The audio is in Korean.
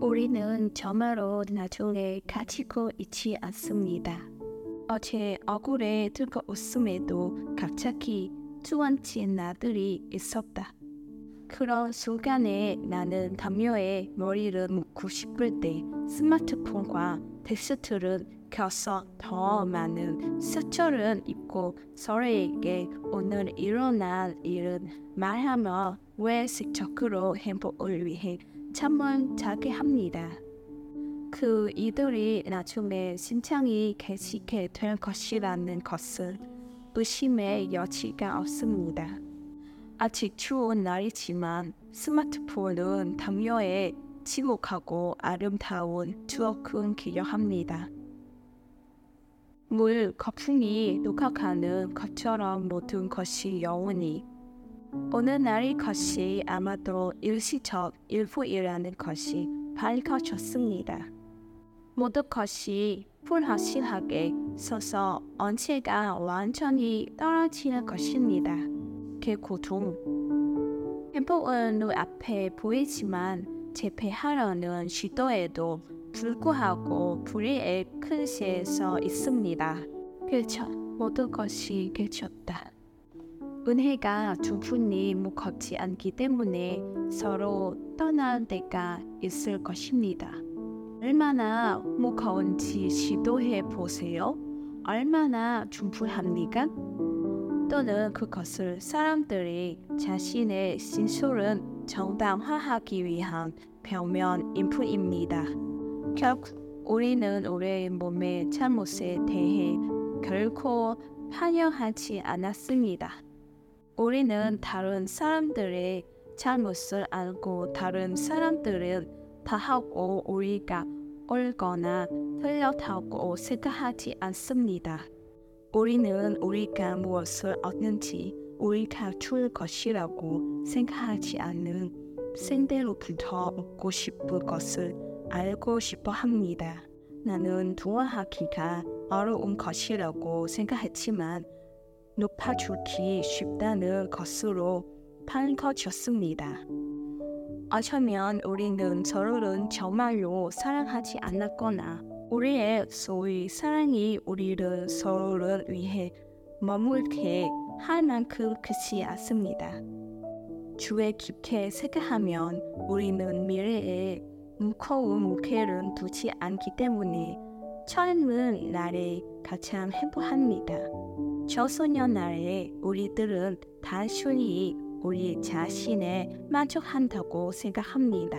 우리는 정말로 나중에 가지고 있지 않습니다. 어제 얼굴에 들고 웃음에도 갑자기 주원친 나들이 있었다. 그런 순간에 나는 담요에 머리를 묶고 싶을 때 스마트폰과 텍스트를 켜서 더 많은 스처를 입고 서로에게 오늘 일어난 일은 말하며 외식적으로 행복을 위해 자게 합니다. 그 이들이 나중에 신청이 개시게 될 것이라는 것을 의심의 여지가 없습니다. 아직 추운 날이지만 스마트폰은 담요에 지목하고 아름다운 추억은 기여합니다. 물 거품이 녹아가는 것처럼 모든 것이 영원히 어느 날의 것이 아마도 일시적 일부이라는 것이 밝혀졌습니다. 모든 것이 불확실하게 서서 언제가 완전히 떨어지는 것입니다. 그 고통. 행복은 눈앞에 보이지만 재패하려는 시도에도 불구하고 불의의 큰 시에 서 있습니다. 그렇죠. 모든 것이 그쳤다. 은혜가 두 분이 무겁지 않기 때문에 서로 떠날 때가 있을 것입니다. 얼마나 무거운지 시도해 보세요. 얼마나 충분합니까? 또는 그것을 사람들이 자신의 진술은 정당화하기 위한 표면 인풋입니다. 결국 우리는 우리의 몸의 잘못에 대해 결코 판여하지 않았습니다. 우리는 다른 사람들의 잘못을 알고 다른 사람들은 다 하고 우리가 옳거나 틀렸다고 생각하지 않습니다. 우리는 우리가 무엇을 얻는지 우리가 줄 것이라고 생각하지 않는 생대로부터 얻고 싶은 것을 알고 싶어 합니다. 나는 두어하기가 어려운 것이라고 생각했지만 높아주기 쉽다는 것으로 밝혀졌습니다. 어쩌면 우리는 서로를 정말로 사랑하지 않았거나 우리의 소위 사랑이 우리를 서로를 위해 머물게 할 만큼 크지 않습니다. 주에 깊게 생각하면 우리는 미래에 무거운 무게를 두지 않기 때문에 젊은 날에 가장 행복합니다. 저소년 날에 우리들은 단순히 우리 자신에 만족한다고 생각합니다.